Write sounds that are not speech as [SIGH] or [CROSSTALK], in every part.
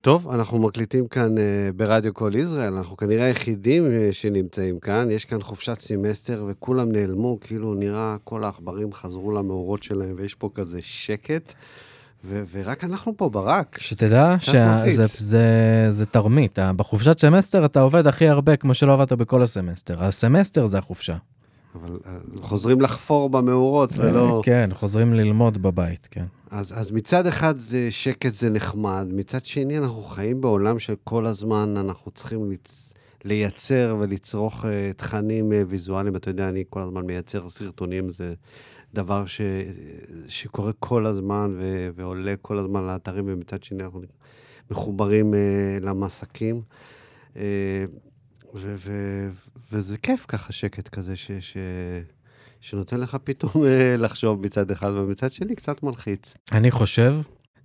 טוב, אנחנו מקליטים כאן uh, ברדיו כל ישראל, אנחנו כנראה היחידים uh, שנמצאים כאן. יש כאן חופשת סמסטר וכולם נעלמו, כאילו נראה כל העכברים חזרו למאורות שלהם ויש פה כזה שקט. ו- ורק אנחנו פה ברק. שתדע שזה תרמית. בחופשת סמסטר אתה עובד הכי הרבה כמו שלא עבדת בכל הסמסטר. הסמסטר זה החופשה. אבל uh, חוזרים לחפור במאורות ולא... כן, חוזרים ללמוד בבית, כן. אז, אז מצד אחד זה שקט, זה נחמד, מצד שני אנחנו חיים בעולם של כל הזמן אנחנו צריכים לצ... לייצר ולצרוך uh, תכנים uh, ויזואליים. אתה יודע, אני כל הזמן מייצר סרטונים, זה דבר ש... שקורה כל הזמן ו... ועולה כל הזמן לאתרים, ומצד שני אנחנו מחוברים uh, למסקים. Uh, ו- ו- וזה כיף ככה, שקט כזה, ש- ש- שנותן לך פתאום אה, לחשוב מצד אחד, ומצד שני קצת מלחיץ. אני חושב,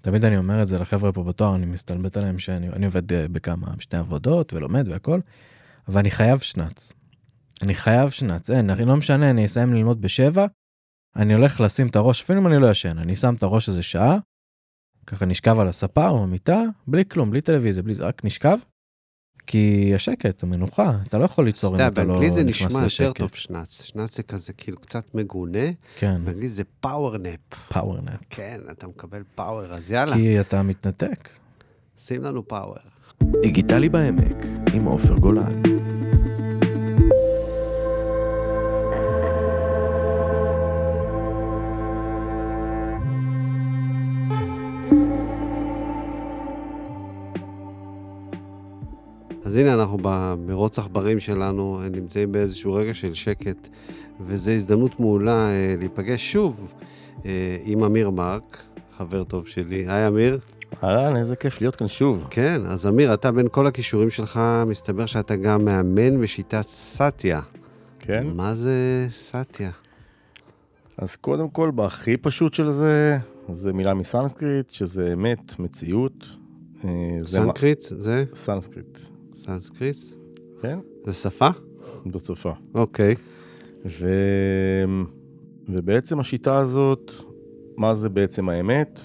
תמיד אני אומר את זה לחבר'ה פה בתואר, אני מסתלבט עליהם שאני עובד אה, בכמה, בשתי עבודות ולומד והכל, אבל אני חייב שנץ. אני חייב שנץ, אין, לא משנה, אני אסיים ללמוד בשבע, אני הולך לשים את הראש, אפילו אם אני לא ישן, אני שם את הראש איזה שעה, ככה נשכב על הספה או במיטה, בלי כלום, בלי טלוויזיה, בלי זה, רק נשכב, כי השקט, המנוחה, אתה לא יכול ליצור אם אתה לא נכנס לשקט. באנגלית זה נשמע יותר טוב שנץ. שנץ זה כזה כאילו קצת מגונה. כן. באנגלית זה פאוור נפ. פאוור נפ. כן, אתה מקבל פאוור, אז יאללה. כי אתה מתנתק. שים לנו פאוור. דיגיטלי בעמק, עם עופר גולן. אז הנה, אנחנו במרוץ עכברים שלנו נמצאים באיזשהו רגע של שקט, וזו הזדמנות מעולה אה, להיפגש שוב אה, עם אמיר מרק, חבר טוב שלי. היי, אמיר. אהלן, איזה כיף להיות כאן שוב. כן, אז אמיר, אתה בין כל הכישורים שלך, מסתבר שאתה גם מאמן בשיטת סאטיה. כן. מה זה סאטיה? אז קודם כל, בהכי פשוט של זה, זה מילה מסנסקריט, שזה אמת, מציאות. אה, סנסקריט? זה? סנסקריט. סנסקריט? כן. זה שפה? זו שפה. אוקיי. ו... ובעצם השיטה הזאת, מה זה בעצם האמת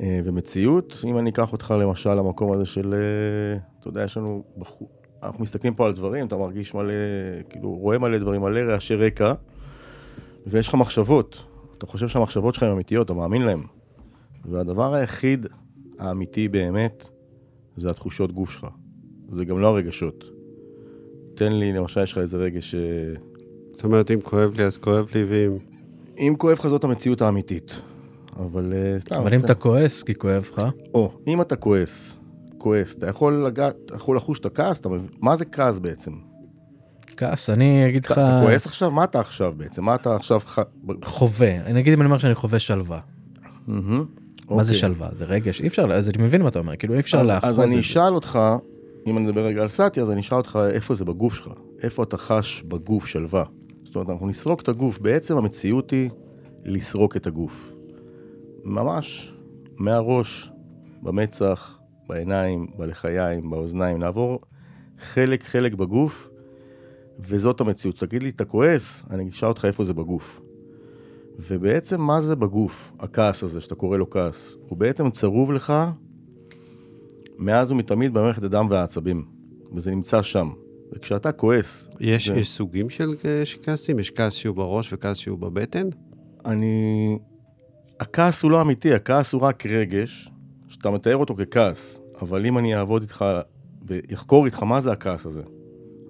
אה, ומציאות? אם אני אקח אותך למשל למקום הזה של, אה, אתה יודע, יש לנו, בחור, אנחנו מסתכלים פה על דברים, אתה מרגיש מלא, כאילו, רואה מלא דברים, מלא רעשי רקע, ויש לך מחשבות. אתה חושב שהמחשבות שלך הן אמיתיות, אתה מאמין להן. והדבר היחיד האמיתי באמת, זה התחושות גוף שלך. זה גם לא הרגשות. תן לי, למשל, יש לך איזה רגש ש... זאת אומרת, אם כואב לי, אז כואב לי, ואם... אם כואב לך, זאת המציאות האמיתית. אבל uh, סתם... אבל אם אתה כועס, כי כואב לך... או, אם אתה כועס, כועס, אתה יכול לגעת, אתה יכול לחוש את הכעס, אתה מבין? מה זה כעס בעצם? כעס, אני אגיד לך... אתה כועס עכשיו? מה אתה עכשיו בעצם? מה אתה עכשיו... חווה. אני אגיד אם אני אומר שאני חווה שלווה. מה זה אוקיי. שלווה? זה רגש? אי אפשר, אז אני מבין מה אתה אומר, כאילו אי אפשר לאחוז את זה. אז אני אשאל אותך, אם אני מדבר רגע על סאטיה, אז אני אשאל אותך איפה זה בגוף שלך, איפה אתה חש בגוף שלווה. זאת אומרת, אנחנו נסרוק את הגוף, בעצם המציאות היא לסרוק את הגוף. ממש מהראש, במצח, בעיניים, בלחיים, באוזניים, לעבור חלק-חלק בגוף, וזאת המציאות. תגיד לי, אתה כועס? אני אשאל אותך איפה זה בגוף. ובעצם מה זה בגוף, הכעס הזה, שאתה קורא לו כעס? הוא בעצם צרוב לך מאז ומתמיד במערכת הדם והעצבים, וזה נמצא שם. וכשאתה כועס... יש, זה... יש סוגים של כעסים? יש כעס שהוא בראש וכעס שהוא בבטן? אני... הכעס הוא לא אמיתי, הכעס הוא רק רגש, שאתה מתאר אותו ככעס, אבל אם אני אעבוד איתך ויחקור איתך מה זה הכעס הזה,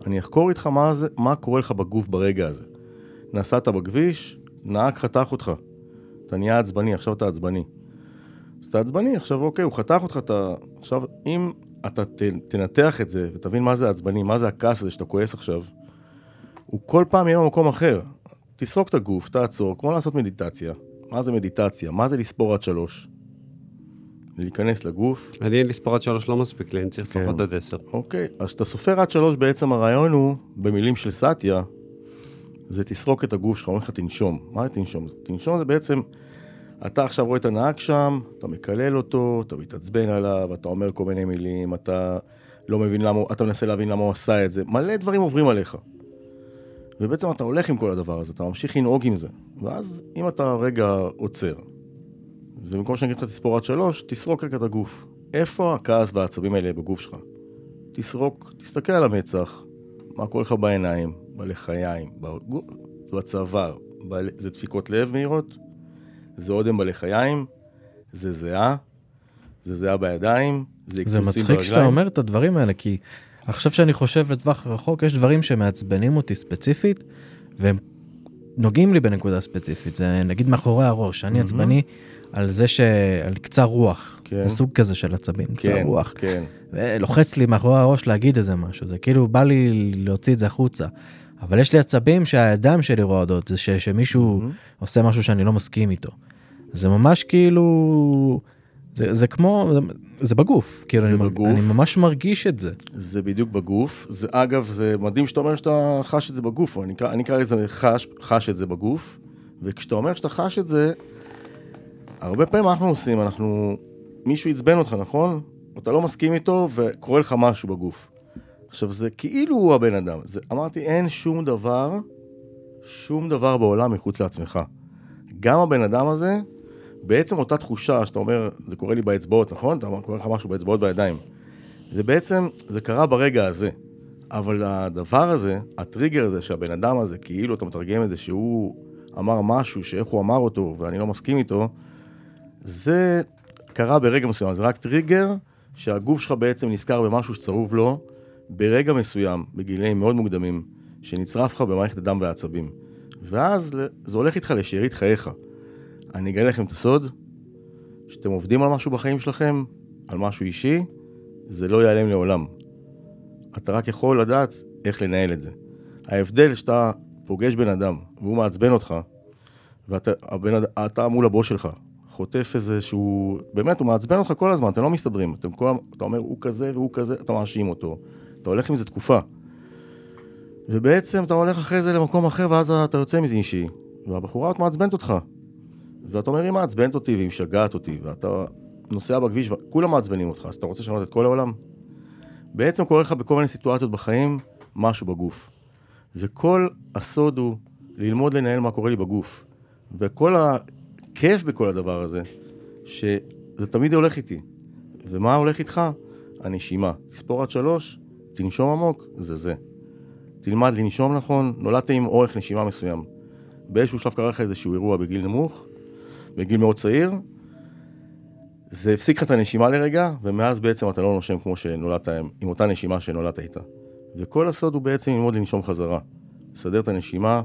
אני אחקור איתך מה, זה, מה קורה לך בגוף ברגע הזה. נסעת בכביש, נהג חתך אותך. אתה נהיה עצבני, עכשיו אתה עצבני. אז אתה עצבני, עכשיו אוקיי, הוא חתך אותך, אתה... עכשיו, אם אתה ת, תנתח את זה ותבין מה זה עצבני, מה זה הכעס הזה שאתה כועס עכשיו, הוא כל פעם יהיה במקום אחר. תסרוק את הגוף, תעצור, כמו לעשות מדיטציה. מה זה מדיטציה? מה זה לספור עד שלוש? להיכנס לגוף. אני אין לספור עד שלוש לא מספיק לי, אני צריך לפחות עד עשר. אוקיי, אז כשאתה סופר עד שלוש, בעצם הרעיון הוא, במילים של סאטיה, זה תסרוק את הגוף שלך, אומר לך תנשום. מה זה תנשום? תנשום זה בעצם, אתה עכשיו רואה את הנהג שם, אתה מקלל אותו, אתה מתעצבן עליו, אתה אומר כל מיני מילים, אתה לא מבין למה, אתה מנסה להבין למה הוא עשה את זה, מלא דברים עוברים עליך. ובעצם אתה הולך עם כל הדבר הזה, אתה ממשיך לנהוג עם זה. ואז אם אתה רגע עוצר, ובמקום שאני אגיד לך תספור עד שלוש, תסרוק רגע את הגוף. איפה הכעס והעצבים האלה בגוף שלך? תסרוק, תסתכל על המצח, מה קורה לך בעיניים, בלחיים, בצוואר, בל... זה דפיקות לב מהירות, זה אודם בלחיים, זה זיעה, זה זיעה בידיים, זה זה קצוצים מצחיק שאתה ברגליים. אומר את הדברים האלה, כי עכשיו שאני חושב לטווח רחוק, יש דברים שמעצבנים אותי ספציפית, והם נוגעים לי בנקודה ספציפית. זה נגיד מאחורי הראש, אני עצבני על זה ש... על קצר רוח. כן. זה סוג כזה של עצבים, קצר כן, רוח. כן. ולוחץ לי מאחורי הראש להגיד איזה משהו, זה כאילו בא לי להוציא את זה החוצה. אבל יש לי עצבים שהידיים שלי רועדות, זה ש, שמישהו עושה משהו שאני לא מסכים איתו. זה ממש כאילו, זה, זה כמו, זה, זה בגוף, כאילו זה אני, בגוף. אני ממש מרגיש את זה. זה בדיוק בגוף. זה, אגב, זה מדהים שאתה אומר שאתה חש את זה בגוף. אני, אני אקרא לזה חש, חש את זה בגוף, וכשאתה אומר שאתה חש את זה, הרבה פעמים אנחנו עושים? אנחנו... מישהו עצבן אותך, נכון? אתה לא מסכים איתו וקורה לך משהו בגוף. עכשיו, זה כאילו הוא הבן אדם. זה, אמרתי, אין שום דבר, שום דבר בעולם מחוץ לעצמך. גם הבן אדם הזה, בעצם אותה תחושה שאתה אומר, זה קורה לי באצבעות, נכון? אתה קורה לך משהו באצבעות בידיים. זה בעצם, זה קרה ברגע הזה. אבל הדבר הזה, הטריגר הזה שהבן אדם הזה, כאילו אתה מתרגם את זה שהוא אמר משהו, שאיך הוא אמר אותו ואני לא מסכים איתו, זה קרה ברגע מסוים. זה רק טריגר שהגוף שלך בעצם נזכר במשהו שצרוב לו ברגע מסוים, בגילאים מאוד מוקדמים, שנצרף לך במערכת הדם והעצבים. ואז זה הולך איתך לשארית חייך. אני אגלה לכם את הסוד, שאתם עובדים על משהו בחיים שלכם, על משהו אישי, זה לא ייעלם לעולם. אתה רק יכול לדעת איך לנהל את זה. ההבדל שאתה פוגש בן אדם והוא מעצבן אותך, ואתה מול הבוס שלך, חוטף איזה שהוא, באמת, הוא מעצבן אותך כל הזמן, אתם לא מסתדרים. אתם כל, אתה אומר, הוא כזה והוא כזה, אתה מאשים אותו. אתה הולך עם זה תקופה. ובעצם אתה הולך אחרי זה למקום אחר, ואז אתה יוצא מזה אישי, והבחורה עוד מעצבנת אותך. ואתה אומר, היא מעצבנת אותי והיא משגעת אותי, ואתה נוסע בכביש, וכולם מעצבנים אותך, אז אתה רוצה לשנות את כל העולם? בעצם קורה לך בכל מיני סיטואציות בחיים, משהו בגוף. וכל הסוד הוא ללמוד לנהל מה קורה לי בגוף. וכל הכיף בכל הדבר הזה, שזה תמיד הולך איתי. ומה הולך איתך? הנשימה. תספור עד שלוש, תנשום עמוק, זה זה. תלמד לנשום נכון, נולדת עם אורך נשימה מסוים. באיזשהו שלב קרה לך איזשהו אירוע בגיל נמוך, בגיל מאוד צעיר, זה הפסיק לך את הנשימה לרגע, ומאז בעצם אתה לא נושם כמו שנולדת, עם אותה נשימה שנולדת איתה. וכל הסוד הוא בעצם ללמוד לנשום חזרה. לסדר את הנשימה,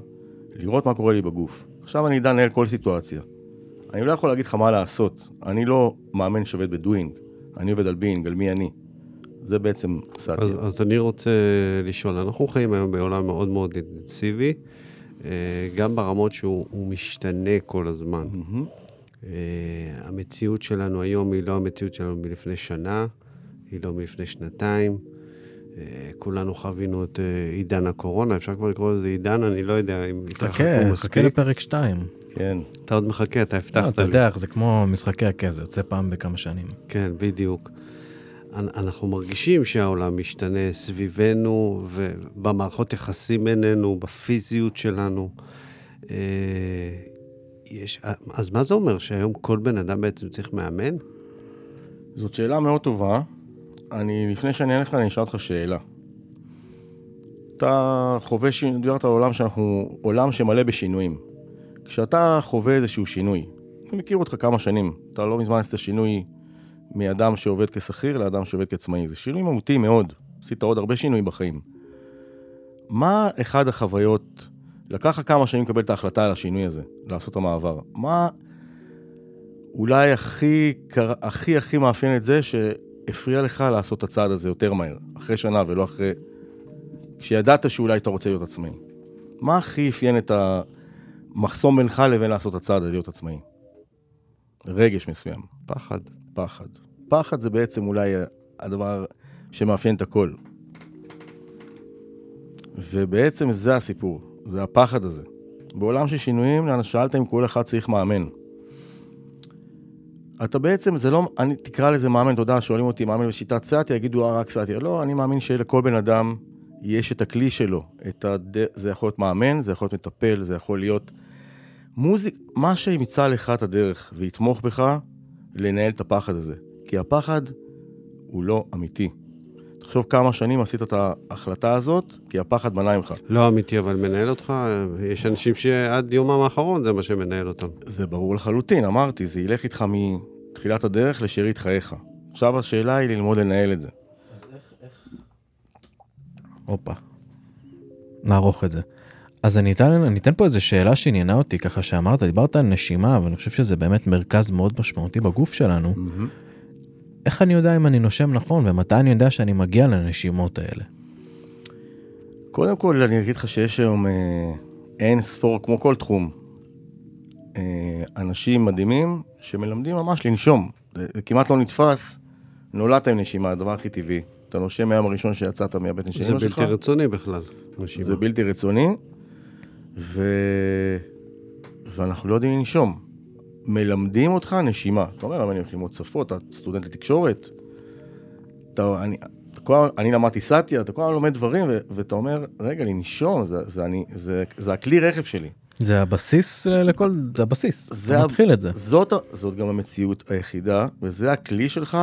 לראות מה קורה לי בגוף. עכשיו אני אדע לנהל כל סיטואציה. אני לא יכול להגיד לך מה לעשות. אני לא מאמן שעובד ב doing, אני עובד על being, על מי אני. זה בעצם סאטיה. אז, אז אני רוצה לשאול, אנחנו חיים היום בעולם מאוד מאוד אינטנסיבי, אה, גם ברמות שהוא הוא משתנה כל הזמן. אה, המציאות שלנו היום היא לא המציאות שלנו מלפני שנה, היא לא מלפני שנתיים. אה, כולנו חווינו את עידן הקורונה, אפשר כבר לקרוא לזה עידן, אני לא יודע אם חכה, התרחקו חכה מספיק. לפרק 2. כן. אתה עוד מחכה, אתה לא, הבטחת אתה לי. יודע איך זה כמו משחקי הכס, זה יוצא פעם בכמה שנים. כן, בדיוק. אנ- אנחנו מרגישים שהעולם משתנה סביבנו, ובמערכות יחסים בינינו, בפיזיות שלנו. אה, יש, אז מה זה אומר, שהיום כל בן אדם בעצם צריך מאמן? זאת שאלה מאוד טובה. אני, לפני שאני אענה לך, אני אשאל אותך שאלה. אתה חווה דיברת על עולם שאנחנו, עולם שמלא בשינויים. כשאתה חווה איזשהו שינוי, אני מכיר אותך כמה שנים, אתה לא מזמן עשית שינוי מאדם שעובד כשכיר לאדם שעובד כעצמאי. זה שינוי מהותי מאוד, עשית עוד הרבה שינויים בחיים. מה אחד החוויות, לקח לך כמה שנים לקבל את ההחלטה על השינוי הזה, לעשות המעבר. מה אולי הכי, הכי הכי מאפיין את זה שהפריע לך לעשות את הצעד הזה יותר מהר, אחרי שנה ולא אחרי... כשידעת שאולי אתה רוצה להיות עצמאי. מה הכי אפיין את המחסום בינך לבין לעשות את הצעד הזה להיות עצמאי? רגש מסוים, פחד. פחד. פחד זה בעצם אולי הדבר שמאפיין את הכל. ובעצם זה הסיפור, זה הפחד הזה. בעולם של שינויים, שאלת אם כל אחד צריך מאמן. אתה בעצם, זה לא, אני תקרא לזה מאמן, אתה יודע, שואלים אותי, מאמן בשיטת סאטי, יגידו, אה, רק סאטי. לא, אני מאמין שלכל בן אדם יש את הכלי שלו. את הד... זה יכול להיות מאמן, זה יכול להיות מטפל, זה יכול להיות מוזיק, מה שימצא לך את הדרך ויתמוך בך לנהל את הפחד הזה. כי הפחד הוא לא אמיתי. תחשוב כמה שנים עשית את ההחלטה הזאת, כי הפחד מנע ממך. לא אמיתי, אבל מנהל אותך, יש אנשים שעד יומם האחרון זה מה שמנהל אותם. זה ברור לחלוטין, אמרתי, זה ילך איתך מתחילת הדרך לשארית חייך. עכשיו השאלה היא ללמוד לנהל את זה. הופה. נערוך את זה. אז אני אתן, אני אתן פה איזו שאלה שעניינה אותי, ככה שאמרת, דיברת על נשימה, ואני חושב שזה באמת מרכז מאוד משמעותי בגוף שלנו. איך אני יודע אם אני נושם נכון, ומתי אני יודע שאני מגיע לנשימות האלה? קודם כל, אני אגיד לך שיש היום אה, אין ספור, כמו כל תחום, אה, אנשים מדהימים שמלמדים ממש לנשום. זה, זה כמעט לא נתפס, נולדת עם נשימה, הדבר הכי טבעי. אתה נושם מהיום הראשון שיצאת מהבטן של זה אמא שלך. בלתי רצוני בכלל. נשימה. זה בלתי רצוני, ו... ואנחנו לא יודעים לנשום. מלמדים אותך נשימה. אתה אומר, אבל אני הולך ללמוד שפות, אתה סטודנט לתקשורת. אתה, אני, אתה כל, אני למדתי סאטיה, אתה כל הזמן לומד דברים, ו, ואתה אומר, רגע, לנשום, זה, זה, אני, זה, זה הכלי רכב שלי. זה הבסיס לכל, זה הבסיס. זה זה ה- מתחיל את זה. זאת, זאת גם המציאות היחידה, וזה הכלי שלך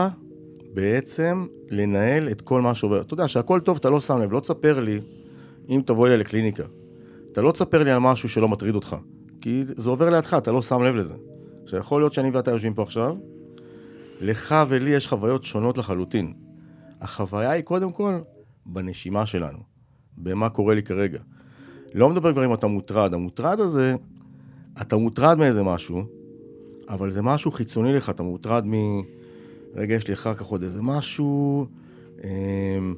בעצם לנהל את כל מה שעובר. אתה יודע, שהכל טוב, אתה לא שם לב, לא תספר לי, אם תבוא אליי לקליניקה, אתה לא תספר לי על משהו שלא מטריד אותך, כי זה עובר לידך, אתה לא שם לב לזה. עכשיו, יכול להיות שאני ואתה יושבים פה עכשיו, לך ולי יש חוויות שונות לחלוטין. החוויה היא קודם כל בנשימה שלנו, במה קורה לי כרגע. לא מדבר כבר אם אתה מוטרד, המוטרד הזה, אתה מוטרד מאיזה משהו, אבל זה משהו חיצוני לך, אתה מוטרד מ... רגע, יש לי אחר כך עוד איזה משהו, אמ,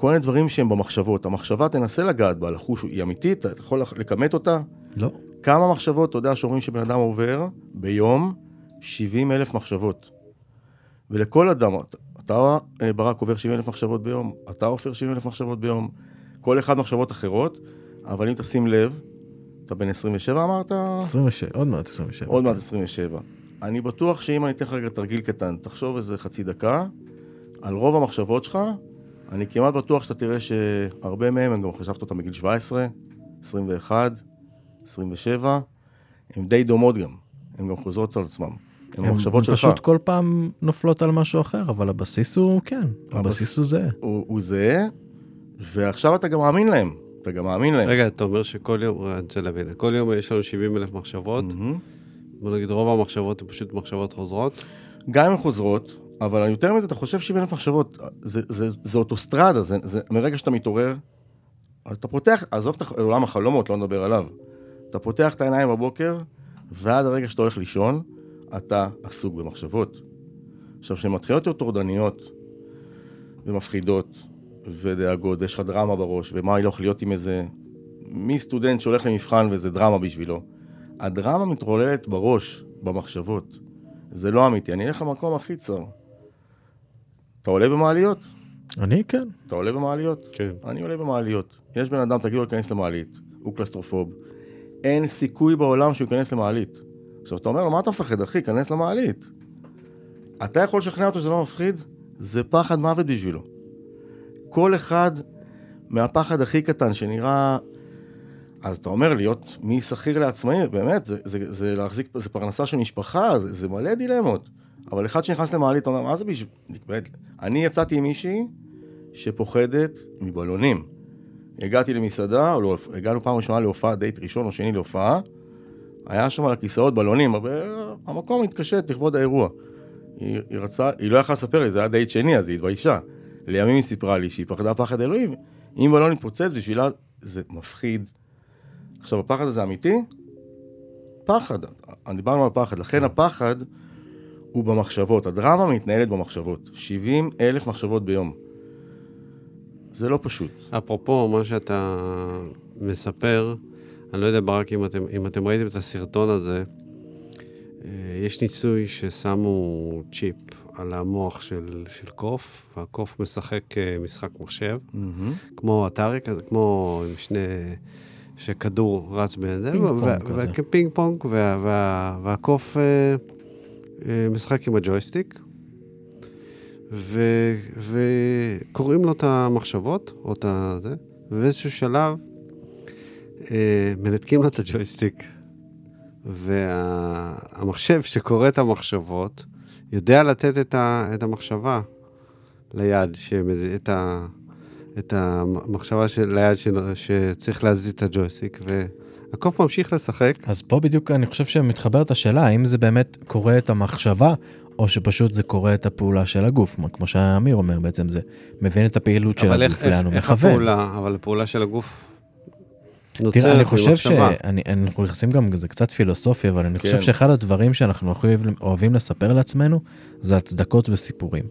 כל מיני דברים שהם במחשבות. המחשבה, תנסה לגעת בה, לחוש, היא אמיתית, אתה יכול לכמת אותה. לא. כמה מחשבות, אתה יודע, שאומרים שבן אדם עובר ביום 70 אלף מחשבות. ולכל אדם, אתה, אה, ברק, עובר 70 אלף מחשבות ביום, אתה עופר 70 אלף מחשבות ביום, כל אחד מחשבות אחרות, אבל אם תשים לב, אתה בן 27 אמרת? 27, עוד מעט 27. עוד מעט 27. אני בטוח שאם אני אתן לך רגע תרגיל קטן, תחשוב איזה חצי דקה על רוב המחשבות שלך, אני כמעט בטוח שאתה תראה שהרבה מהם, אני גם חשבת אותם בגיל 17, 21, 27, הן די דומות גם, הן גם חוזרות על עצמן. הן הן המחשבות שלך. פשוט כל פעם נופלות על משהו אחר, אבל הבסיס הוא כן, הבסיס הוא זהה. הוא, הוא זהה, ועכשיו אתה גם מאמין להם. אתה גם מאמין להם. רגע, אתה אומר שכל יום, אני רוצה להבין, כל יום יש לנו 70 אלף מחשבות, מהמם. בוא נגיד רוב המחשבות הן פשוט מחשבות חוזרות. גם אם הן חוזרות, אבל יותר מזה, אתה חושב 70 אלף מחשבות, זה, זה, זה אוטוסטרדה, זה, זה, מרגע שאתה מתעורר, אתה פותח, עזוב את עולם החלומות, לא נדבר עליו. אתה פותח את העיניים בבוקר, ועד הרגע שאתה הולך לישון, אתה עסוק במחשבות. עכשיו, כשהן מתחילות להיות טורדניות, ומפחידות, ודאגות, ויש לך דרמה בראש, ומה הולך להיות עם איזה... מסטודנט שהולך למבחן וזה דרמה בשבילו. הדרמה מתרוללת בראש, במחשבות. זה לא אמיתי. אני אלך למקום הכי צר. אתה עולה במעליות? אני כן. אתה עולה במעליות? כן. אני עולה במעליות. יש בן אדם, תגידו לו להיכנס למעלית, הוא קלסטרופוב. אין סיכוי בעולם שהוא ייכנס למעלית. עכשיו, אתה אומר לו, מה אתה מפחד, אחי? כנס למעלית. אתה יכול לשכנע אותו שזה לא מפחיד? זה פחד מוות בשבילו. כל אחד מהפחד הכי קטן שנראה... אז אתה אומר, להיות משכיר לעצמאי, באמת, זה, זה, זה להחזיק, זה פרנסה של משפחה, זה, זה מלא דילמות. אבל אחד שנכנס למעלית, אומר, מה זה בשביל... אני יצאתי עם מישהי שפוחדת מבלונים. הגעתי למסעדה, או לא, הגענו פעם ראשונה להופעה, דייט ראשון או שני להופעה, היה שם על הכיסאות בלונים, אבל המקום התקשט לכבוד האירוע. היא, היא רצה, היא לא יכלה לספר לי, זה היה דייט שני, אז היא התביישה. לימים היא סיפרה לי שהיא פחדה פחד אלוהים, אם בלון יתפוצץ בשבילה זה מפחיד. עכשיו, הפחד הזה אמיתי? פחד, דיברנו על פחד, לכן הפחד הוא במחשבות, הדרמה מתנהלת במחשבות, 70 אלף מחשבות ביום. זה לא פשוט. אפרופו מה שאתה מספר, אני לא יודע, ברק, אם אתם, אם אתם ראיתם את הסרטון הזה, אה, יש ניסוי ששמו צ'יפ על המוח של, של קוף, והקוף משחק אה, משחק מחשב, כמו אטארי כזה, כמו עם שני... שכדור רץ בין זה, פינג פונג וה- כזה. וה- וה- וה- והקוף אה, אה, משחק עם הג'ויסטיק, ו- וקוראים לו את המחשבות, או את הזה, ובאיזשהו שלב אה, מנתקים לו את הג'ויסטיק, והמחשב שקורא את המחשבות יודע לתת את, ה- את המחשבה. ליד, שמז- את, ה, את המחשבה של ליד של, שצריך להזיז את הג'ויסטיק, והקוף ממשיך לשחק. אז פה בדיוק אני חושב שמתחברת השאלה, האם זה באמת קורא את המחשבה, או שפשוט זה קורא את הפעולה של הגוף, כמו שאמיר אומר בעצם, זה מבין את הפעילות של אבל הגוף, איך, לאן הוא איך מכוון. הפעולה, אבל הפעולה של הגוף נוצרת תראה, אני חושב. שאנחנו נכנסים גם, זה קצת פילוסופי, אבל אני חושב כן. שאחד הדברים שאנחנו אוהבים, אוהבים לספר לעצמנו, זה הצדקות וסיפורים.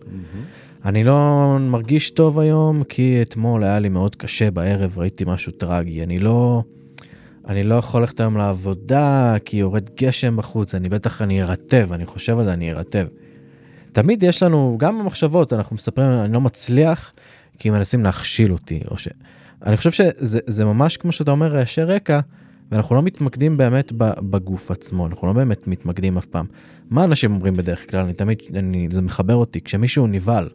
אני לא מרגיש טוב היום, כי אתמול היה לי מאוד קשה בערב, ראיתי משהו טרגי. אני לא... אני לא יכול ללכת היום לעבודה, כי יורד גשם בחוץ, אני בטח אני ארטב, אני חושב על זה, אני ארטב. תמיד יש לנו, גם במחשבות, אנחנו מספרים, אני לא מצליח, כי מנסים להכשיל אותי, או ש... אני חושב שזה זה ממש כמו שאתה אומר, רעשי רקע, ואנחנו לא מתמקדים באמת בגוף עצמו, אנחנו לא באמת מתמקדים אף פעם. מה אנשים אומרים בדרך כלל? אני תמיד, אני, זה מחבר אותי, כשמישהו נבהל,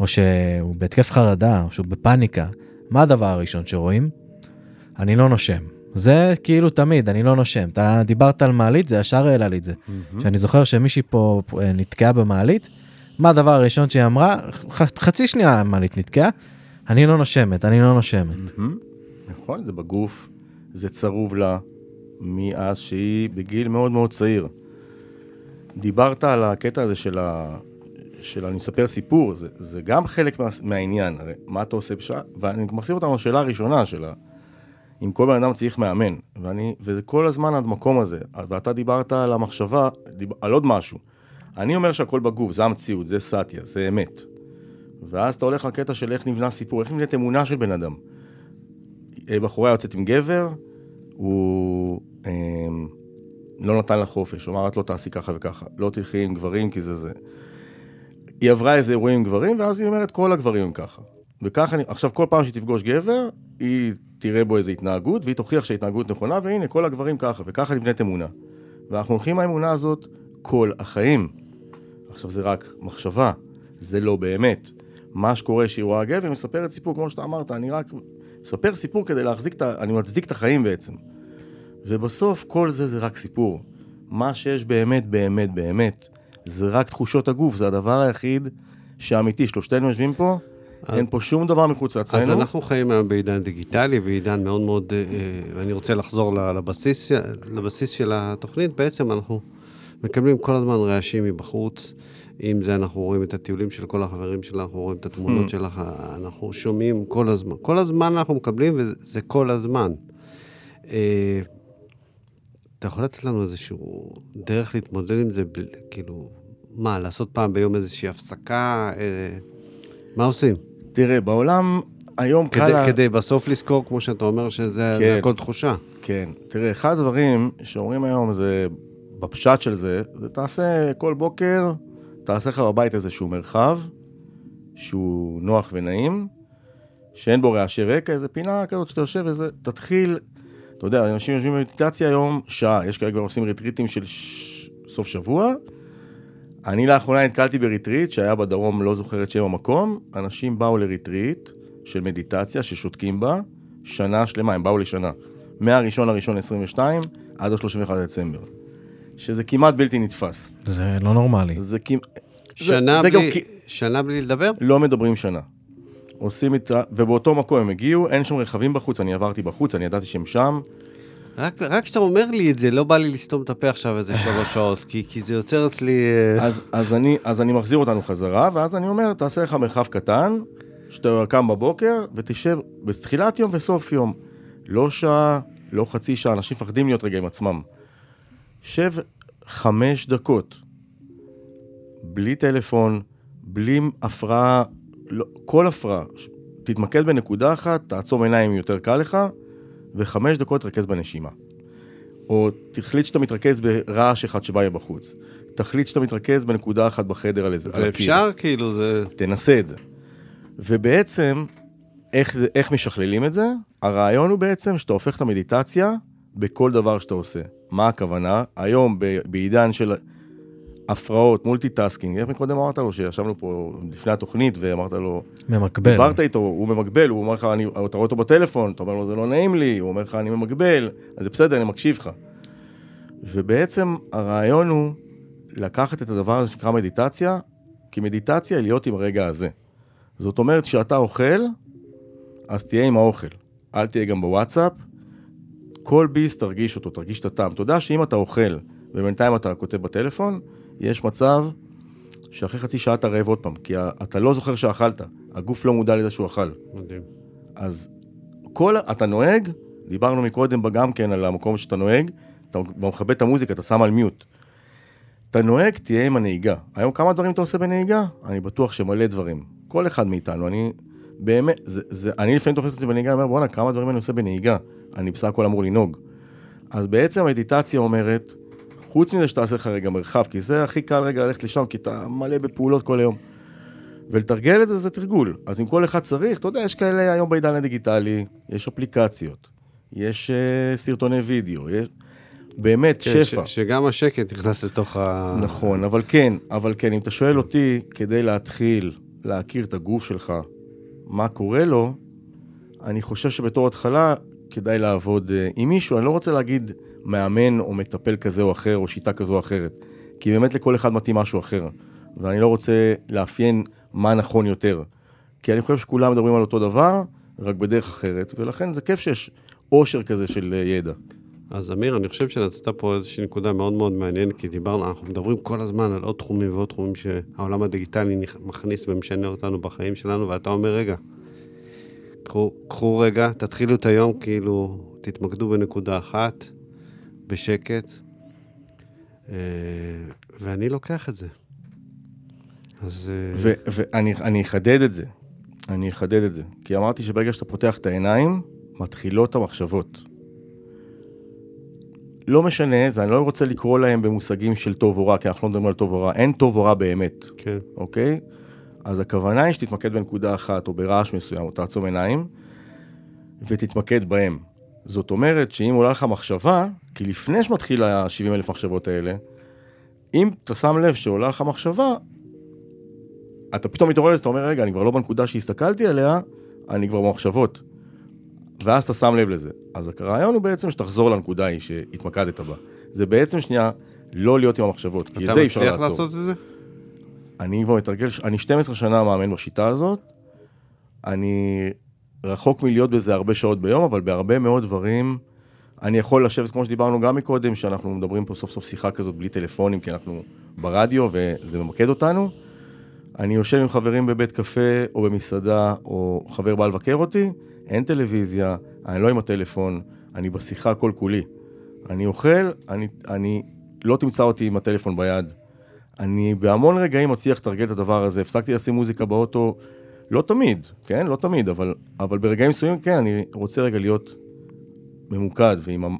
או שהוא בהתקף חרדה, או שהוא בפאניקה, מה הדבר הראשון שרואים? אני לא נושם. זה כאילו תמיד, אני לא נושם. אתה דיברת על מעלית, זה ישר העלה לי את זה. שאני זוכר שמישהי פה אה, נתקעה במעלית, מה הדבר הראשון שהיא אמרה? ח- חצי שנייה המעלית נתקעה, אני לא נושמת, אני לא נושמת. מהמם. נכון, זה בגוף, זה צרוב לה מאז שהיא בגיל מאוד מאוד צעיר. דיברת על הקטע הזה של ה... של אני מספר סיפור, זה, זה גם חלק מה, מהעניין, הרי מה אתה עושה בשעה, ואני מחזיר אותנו לשאלה הראשונה של ה... אם כל בן אדם צריך מאמן, ואני, וזה כל הזמן המקום הזה, ואתה דיברת על המחשבה, דיב, על עוד משהו. אני אומר שהכל בגוף, זה המציאות, זה סאטיה, זה אמת. ואז אתה הולך לקטע של איך נבנה סיפור, איך נבנית אמונה של בן אדם. אה, בחורה יוצאת עם גבר, הוא אה, לא נתן לה חופש, הוא אמר, את לא תעשי ככה וככה, לא תלכי עם גברים כי זה זה. היא עברה איזה אירועים עם גברים, ואז היא אומרת, כל הגברים הם ככה. וככה, עכשיו כל פעם שהיא תפגוש גבר, היא תראה בו איזו התנהגות, והיא תוכיח שההתנהגות נכונה, והנה, כל הגברים ככה, וככה נבנית אמונה. ואנחנו הולכים עם האמונה הזאת כל החיים. עכשיו זה רק מחשבה, זה לא באמת. מה שקורה שהיא רואה גבר, היא מספרת סיפור, כמו שאתה אמרת, אני רק מספר סיפור כדי להחזיק את ה... אני מצדיק את החיים בעצם. ובסוף כל זה זה רק סיפור. מה שיש באמת, באמת, באמת, זה רק תחושות הגוף, זה הדבר היחיד שאמיתי. שלושתנו יושבים פה, אין פה שום דבר מחוץ לעצמנו. אז אנחנו חיים היום בעידן דיגיטלי, בעידן מאוד מאוד, אה, אה, ואני רוצה לחזור לבסיס, לבסיס של התוכנית, בעצם אנחנו מקבלים כל הזמן רעשים מבחוץ, אם זה אנחנו רואים את הטיולים של כל החברים שלנו, אנחנו רואים את התמונות Mm. שלך, אנחנו שומעים כל הזמן. כל הזמן אנחנו מקבלים, וזה כל הזמן. אה, אתה יכול לתת לנו איזשהו דרך להתמודד עם זה, כאילו, מה, לעשות פעם ביום איזושהי הפסקה? אה, מה עושים? תראה, בעולם היום קל... כדי, לה- כדי בסוף לזכור, כמו שאתה אומר, שזה כן. הכל תחושה. כן. תראה, אחד הדברים שאומרים היום זה, בפשט של זה, זה תעשה כל בוקר, תעשה לך בבית איזשהו מרחב, שהוא נוח ונעים, שאין בו רעשי רקע, איזה פינה כזאת שאתה יושב וזה, תתחיל, אתה יודע, אנשים יושבים במדיטציה היום שעה, יש כאלה כבר עושים ריטריטים של ש... סוף שבוע. אני לאחרונה נתקלתי בריטריט שהיה בדרום, לא זוכר את שם המקום, אנשים באו לריטריט של מדיטציה ששותקים בה, שנה שלמה, הם באו לשנה. מהראשון לראשון 22 עד ה-31 דצמבר. שזה כמעט בלתי נתפס. זה לא נורמלי. זה כמעט... שנה, זה בלי, גם שנה בלי לדבר? לא מדברים שנה. עושים את ה... ובאותו מקום הם הגיעו, אין שם רכבים בחוץ, אני עברתי בחוץ, אני ידעתי שהם שם. רק רק כשאתה אומר לי את זה, לא בא לי לסתום את הפה עכשיו איזה שלוש [LAUGHS] שעות, כי, כי זה יוצר אצלי... אה, אז, אז, אני, אז אני מחזיר אותנו חזרה, ואז אני אומר, תעשה לך מרחב קטן, שאתה קם בבוקר, ותשב בתחילת יום וסוף יום. לא שעה, לא חצי שעה, אנשים מפחדים להיות רגע עם עצמם. שב חמש דקות, בלי טלפון, בלי הפרעה, לא, כל הפרעה. תתמקד בנקודה אחת, תעצום עיניים יותר קל לך, וחמש דקות תרכז בנשימה. או תחליט שאתה מתרכז ברעש אחד שבא יהיה בחוץ. תחליט שאתה מתרכז בנקודה אחת בחדר על איזה... הקיר. ואפשר, כאילו, זה... תנסה את זה. ובעצם, איך, זה- איך משכללים את זה? הרעיון הוא בעצם שאתה הופך את המדיטציה בכל דבר שאתה עושה. מה הכוונה? היום בעידן של הפרעות, multitasking, איך מקודם אמרת לו שישבנו פה לפני התוכנית ואמרת לו, ממקבל. דיברת איתו, הוא ממקבל, הוא אומר לך, אני, אתה רואה אותו בטלפון, אתה אומר לו, זה לא נעים לי, הוא אומר לך, אני ממקבל, אז זה בסדר, אני מקשיב לך. ובעצם הרעיון הוא לקחת את הדבר הזה שנקרא מדיטציה, כי מדיטציה היא להיות עם הרגע הזה. זאת אומרת, כשאתה אוכל, אז תהיה עם האוכל. אל תהיה גם בוואטסאפ. כל ביס תרגיש אותו, תרגיש את הטעם. אתה יודע שאם אתה אוכל ובינתיים אתה כותב בטלפון, יש מצב שאחרי חצי שעה אתה רעב עוד פעם, כי אתה לא זוכר שאכלת, הגוף לא מודע לזה שהוא אכל. מדהים. אז כל, אתה נוהג, דיברנו מקודם גם כן על המקום שאתה נוהג, אתה מכבד את המוזיקה, אתה שם על מיוט. אתה נוהג, תהיה עם הנהיגה. היום כמה דברים אתה עושה בנהיגה? אני בטוח שמלא דברים. כל אחד מאיתנו, אני באמת, זה, זה, אני לפעמים תופס אותי בנהיגה, אני אומר, בואנה, כמה דברים אני עושה בנהיגה. אני בסך הכל אמור לנהוג. אז בעצם המדיטציה אומרת, חוץ מזה שתעשה לך רגע מרחב, כי זה הכי קל רגע ללכת לשם, כי אתה מלא בפעולות כל היום. ולתרגל את זה זה תרגול. אז אם כל אחד צריך, אתה יודע, יש כאלה היום בעידן הדיגיטלי, יש אפליקציות, יש uh, סרטוני וידאו, יש... באמת, כן, שפע. ש, שגם השקט נכנס לתוך ה... נכון, אבל כן, אבל כן, אם אתה שואל אותי, כדי להתחיל להכיר את הגוף שלך, מה קורה לו, אני חושב שבתור התחלה כדאי לעבוד uh, עם מישהו, אני לא רוצה להגיד מאמן או מטפל כזה או אחר, או שיטה כזו או אחרת, כי באמת לכל אחד מתאים משהו אחר, ואני לא רוצה לאפיין מה נכון יותר, כי אני חושב שכולם מדברים על אותו דבר, רק בדרך אחרת, ולכן זה כיף שיש עושר כזה של uh, ידע. אז אמיר, אני חושב שנתת פה איזושהי נקודה מאוד מאוד מעניינת, כי דיברנו, אנחנו מדברים כל הזמן על עוד תחומים ועוד תחומים שהעולם הדיגיטלי מכניס ומשנה אותנו בחיים שלנו, ואתה אומר, רגע, קחו, קחו רגע, תתחילו את היום, כאילו, תתמקדו בנקודה אחת, בשקט, אה, ואני לוקח את זה. אז... אה, ואני אחדד את זה, אני אחדד את זה, כי אמרתי שברגע שאתה פותח את העיניים, מתחילות המחשבות. לא משנה, זה אני לא רוצה לקרוא להם במושגים של טוב או רע, כי אנחנו לא מדברים על טוב או רע, אין טוב או רע באמת, כן. אוקיי? אז הכוונה היא שתתמקד בנקודה אחת או ברעש מסוים, או תעצום עיניים, ותתמקד בהם. זאת אומרת שאם עולה לך מחשבה, כי לפני שמתחיל ה-70 אלף מחשבות האלה, אם אתה שם לב שעולה לך מחשבה, אתה פתאום מתעורר לזה, אתה אומר, רגע, אני כבר לא בנקודה שהסתכלתי עליה, אני כבר במחשבות. ואז אתה שם לב לזה. אז הרעיון הוא בעצם שתחזור לנקודה ההיא שהתמקדת בה. זה בעצם שנייה לא להיות עם המחשבות, כי את זה אי אפשר לעצור. אתה מצליח לעשות את זה? אני כבר מתרגל, אני 12 שנה מאמן בשיטה הזאת, אני רחוק מלהיות בזה הרבה שעות ביום, אבל בהרבה מאוד דברים, אני יכול לשבת, כמו שדיברנו גם מקודם, שאנחנו מדברים פה סוף סוף שיחה כזאת בלי טלפונים, כי אנחנו ברדיו וזה ממקד אותנו. אני יושב עם חברים בבית קפה או במסעדה, או חבר בא לבקר אותי, אין טלוויזיה, אני לא עם הטלפון, אני בשיחה כל כולי. אני אוכל, אני, אני לא תמצא אותי עם הטלפון ביד. אני בהמון רגעים מצליח לתרגל את הדבר הזה, הפסקתי לשים מוזיקה באוטו, לא תמיד, כן? לא תמיד, אבל, אבל ברגעים מסוימים, כן, אני רוצה רגע להיות ממוקד ועם,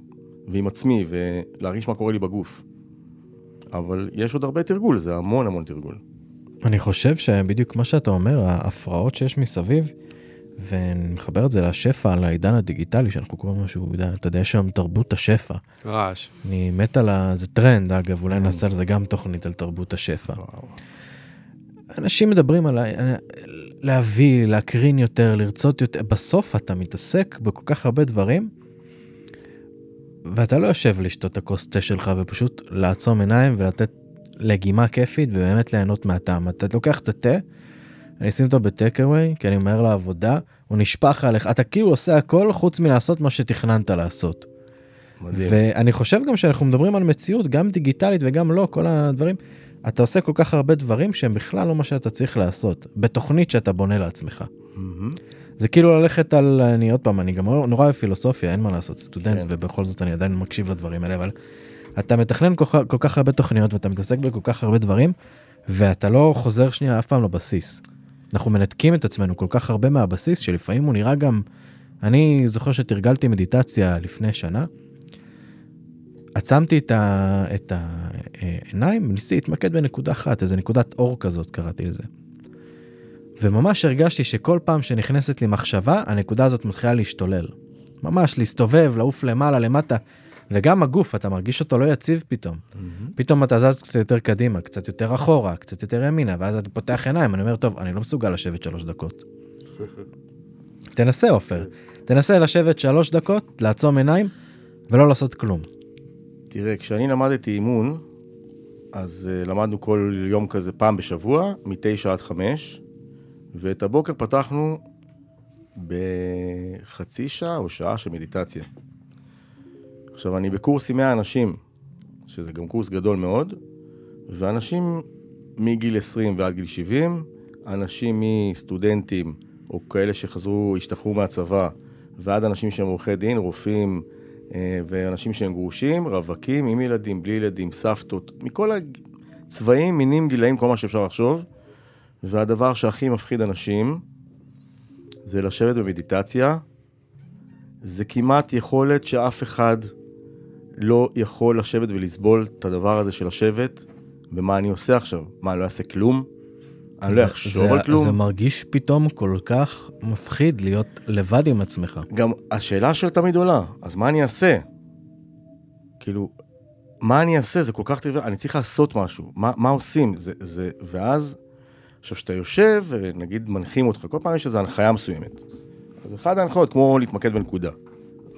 ועם עצמי ולהרגיש מה קורה לי בגוף. אבל יש עוד הרבה תרגול, זה המון המון תרגול. אני חושב שבדיוק מה שאתה אומר, ההפרעות שיש מסביב, ואני מחבר את זה לשפע, על העידן הדיגיטלי, שאנחנו קוראים משהו, אתה יודע, יש שם תרבות השפע. רעש. אני מת על ה... זה טרנד, אגב, אולי נעשה על זה גם תוכנית על תרבות השפע. אנשים מדברים על להביא, להקרין יותר, לרצות יותר, בסוף אתה מתעסק בכל כך הרבה דברים, ואתה לא יושב לשתות את הכוס תה שלך ופשוט לעצום עיניים ולתת לגימה כיפית ובאמת ליהנות מהטעם. אתה לוקח את התה, אני אשים אותו בטקאווי, כי אני מהר לעבודה, הוא נשפך עליך, אתה כאילו עושה הכל חוץ מלעשות מה שתכננת לעשות. מדהים. ואני חושב גם שאנחנו מדברים על מציאות, גם דיגיטלית וגם לא, כל הדברים, אתה עושה כל כך הרבה דברים שהם בכלל לא מה שאתה צריך לעשות, בתוכנית שאתה בונה לעצמך. Mm-hmm. זה כאילו ללכת על, אני עוד פעם, אני גם נורא אוהב פילוסופיה, אין מה לעשות, סטודנט, כן. ובכל זאת אני עדיין מקשיב לדברים האלה, אבל אתה מתכנן כל, כל כך הרבה תוכניות ואתה מתעסק בכל כך הרבה דברים, ואתה לא חוזר שנייה אף פעם לבסיס. אנחנו מנתקים את עצמנו כל כך הרבה מהבסיס, שלפעמים הוא נראה גם... אני זוכר שתרגלתי מדיטציה לפני שנה, עצמתי את, ה, את העיניים, ניסיתי להתמקד בנקודה אחת, איזה נקודת אור כזאת קראתי לזה. וממש הרגשתי שכל פעם שנכנסת לי מחשבה, הנקודה הזאת מתחילה להשתולל. ממש להסתובב, לעוף למעלה, למטה, וגם הגוף, אתה מרגיש אותו לא יציב פתאום. Mm-hmm. פתאום אתה זז קצת יותר קדימה, קצת יותר אחורה, קצת יותר ימינה, ואז אתה פותח עיניים, אני אומר, טוב, אני לא מסוגל לשבת שלוש דקות. [LAUGHS] תנסה, עופר. תנסה לשבת שלוש דקות, לעצום עיניים, ולא לעשות כלום. תראה, כשאני למדתי אימון, אז uh, למדנו כל יום כזה פעם בשבוע, מתשע עד חמש, ואת הבוקר פתחנו בחצי שעה או שעה של מדיטציה. עכשיו, אני בקורס עם 100 אנשים, שזה גם קורס גדול מאוד, ואנשים מגיל 20 ועד גיל 70, אנשים מסטודנטים, או כאלה שחזרו, השתחררו מהצבא, ועד אנשים שהם עורכי דין, רופאים, ואנשים שהם גרושים, רווקים, עם ילדים, בלי ילדים, סבתות, מכל הצבעים, מינים, גילאים, כל מה שאפשר לחשוב. והדבר שהכי מפחיד אנשים, זה לשבת במדיטציה. זה כמעט יכולת שאף אחד לא יכול לשבת ולסבול את הדבר הזה של לשבת, ומה אני עושה עכשיו? מה, לא אעשה כלום? אני לא אחשוב על כלום? זה מרגיש פתאום כל כך מפחיד להיות לבד עם עצמך. גם השאלה של תמיד עולה, אז מה אני אעשה? כאילו, מה אני אעשה? זה כל כך טבעי, אני צריך לעשות משהו. מה, מה עושים? זה, זה, ואז, עכשיו, כשאתה יושב, נגיד מנחים אותך, כל פעם יש איזו הנחיה מסוימת. אז אחת ההנחיות, כמו להתמקד בנקודה.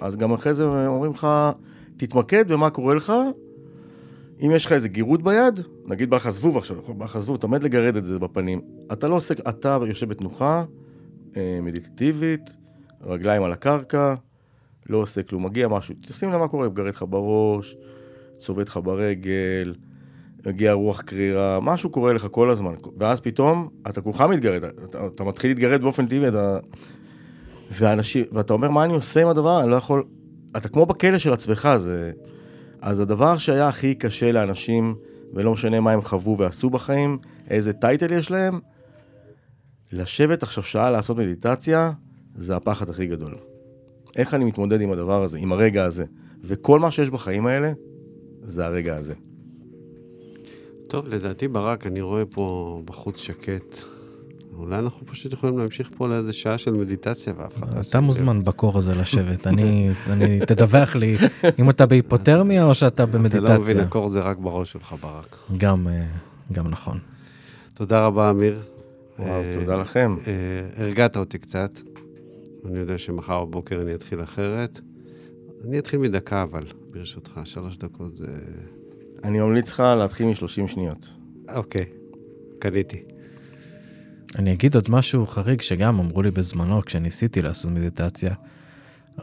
אז גם אחרי זה אומרים לך, תתמקד במה קורה לך. אם יש לך איזה גירות ביד, נגיד בא לך זבוב עכשיו, נכון? בא לך זבוב, אתה עומד לגרד את זה בפנים. אתה לא עושה, אתה יושב בתנוחה אה, מדיטטיבית, רגליים על הקרקע, לא עושה כלום, מגיע משהו, תשים לב מה קורה, מגרד לך בראש, צובט לך ברגל, מגיע רוח קרירה, משהו קורה לך כל הזמן, ואז פתאום אתה כולך מתגרד, אתה, אתה מתחיל להתגרד באופן טבעי, אתה... ואנשים, ואתה אומר, מה אני עושה עם הדבר? אני לא יכול... אתה כמו בכלא של עצמך, זה... אז הדבר שהיה הכי קשה לאנשים, ולא משנה מה הם חוו ועשו בחיים, איזה טייטל יש להם, לשבת עכשיו שעה לעשות מדיטציה, זה הפחד הכי גדול. איך אני מתמודד עם הדבר הזה, עם הרגע הזה. וכל מה שיש בחיים האלה, זה הרגע הזה. טוב, לדעתי, ברק, אני רואה פה בחוץ שקט. אולי אנחנו פשוט יכולים להמשיך פה לאיזה שעה של מדיטציה ואף אחד לא יעשה אתה. מוזמן בקור הזה לשבת, אני, [LAUGHS] אני, תדווח לי אם אתה בהיפותרמיה או שאתה אתה לא מבין, במדיטציה. הקור זה רק בראש שלך, ברק. גם, אה, גם נכון. תודה רבה, אמיר. וואו, אה, תודה לכם. אה, הרגעת אותי קצת. אני יודע שמחר בבוקר אני אתחיל אחרת. אני אתחיל מדקה, אבל, ברשותך, שלוש דקות זה... אני ממליץ לך להתחיל מ-30 שניות. אוקיי, קניתי. אני אגיד עוד משהו חריג שגם אמרו לי בזמנו כשניסיתי לעשות מדיטציה.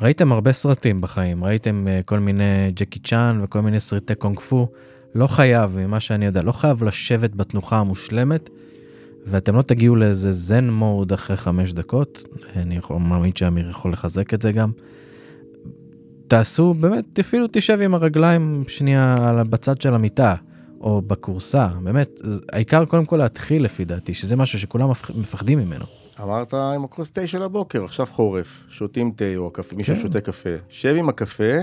ראיתם הרבה סרטים בחיים, ראיתם uh, כל מיני ג'קי צ'אן וכל מיני סרטי קונג פו. לא חייב, ממה שאני יודע, לא חייב לשבת בתנוחה המושלמת, ואתם לא תגיעו לאיזה זן מוד אחרי חמש דקות. אני מאמין שאמיר יכול לחזק את זה גם. תעשו, באמת, אפילו תשב עם הרגליים שנייה בצד של המיטה, או בכורסה, באמת, העיקר קודם כל להתחיל לפי דעתי, שזה משהו שכולם מפח- מפחדים ממנו. אמרת עם הכוס תה של הבוקר, עכשיו חורף, שותים תה או קפה, מי כן. ששותה קפה. שב עם הקפה,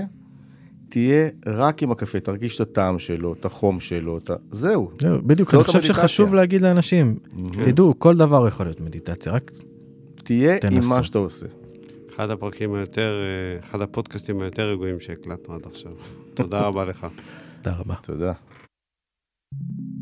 תהיה רק עם הקפה, תרגיש את הטעם שלו, את החום שלו, את ה... זהו. זהו, בדיוק, אני חושב המדיטציה. שחשוב להגיד לאנשים, תדעו, כל דבר יכול להיות מדיטציה, רק תהיה עם תנסו. מה שאתה עושה. אחד הפרקים היותר, אה, אחד הפודקאסטים היותר רגועים שהקלטנו עד עכשיו. תודה רבה לך. תודה רבה. תודה. you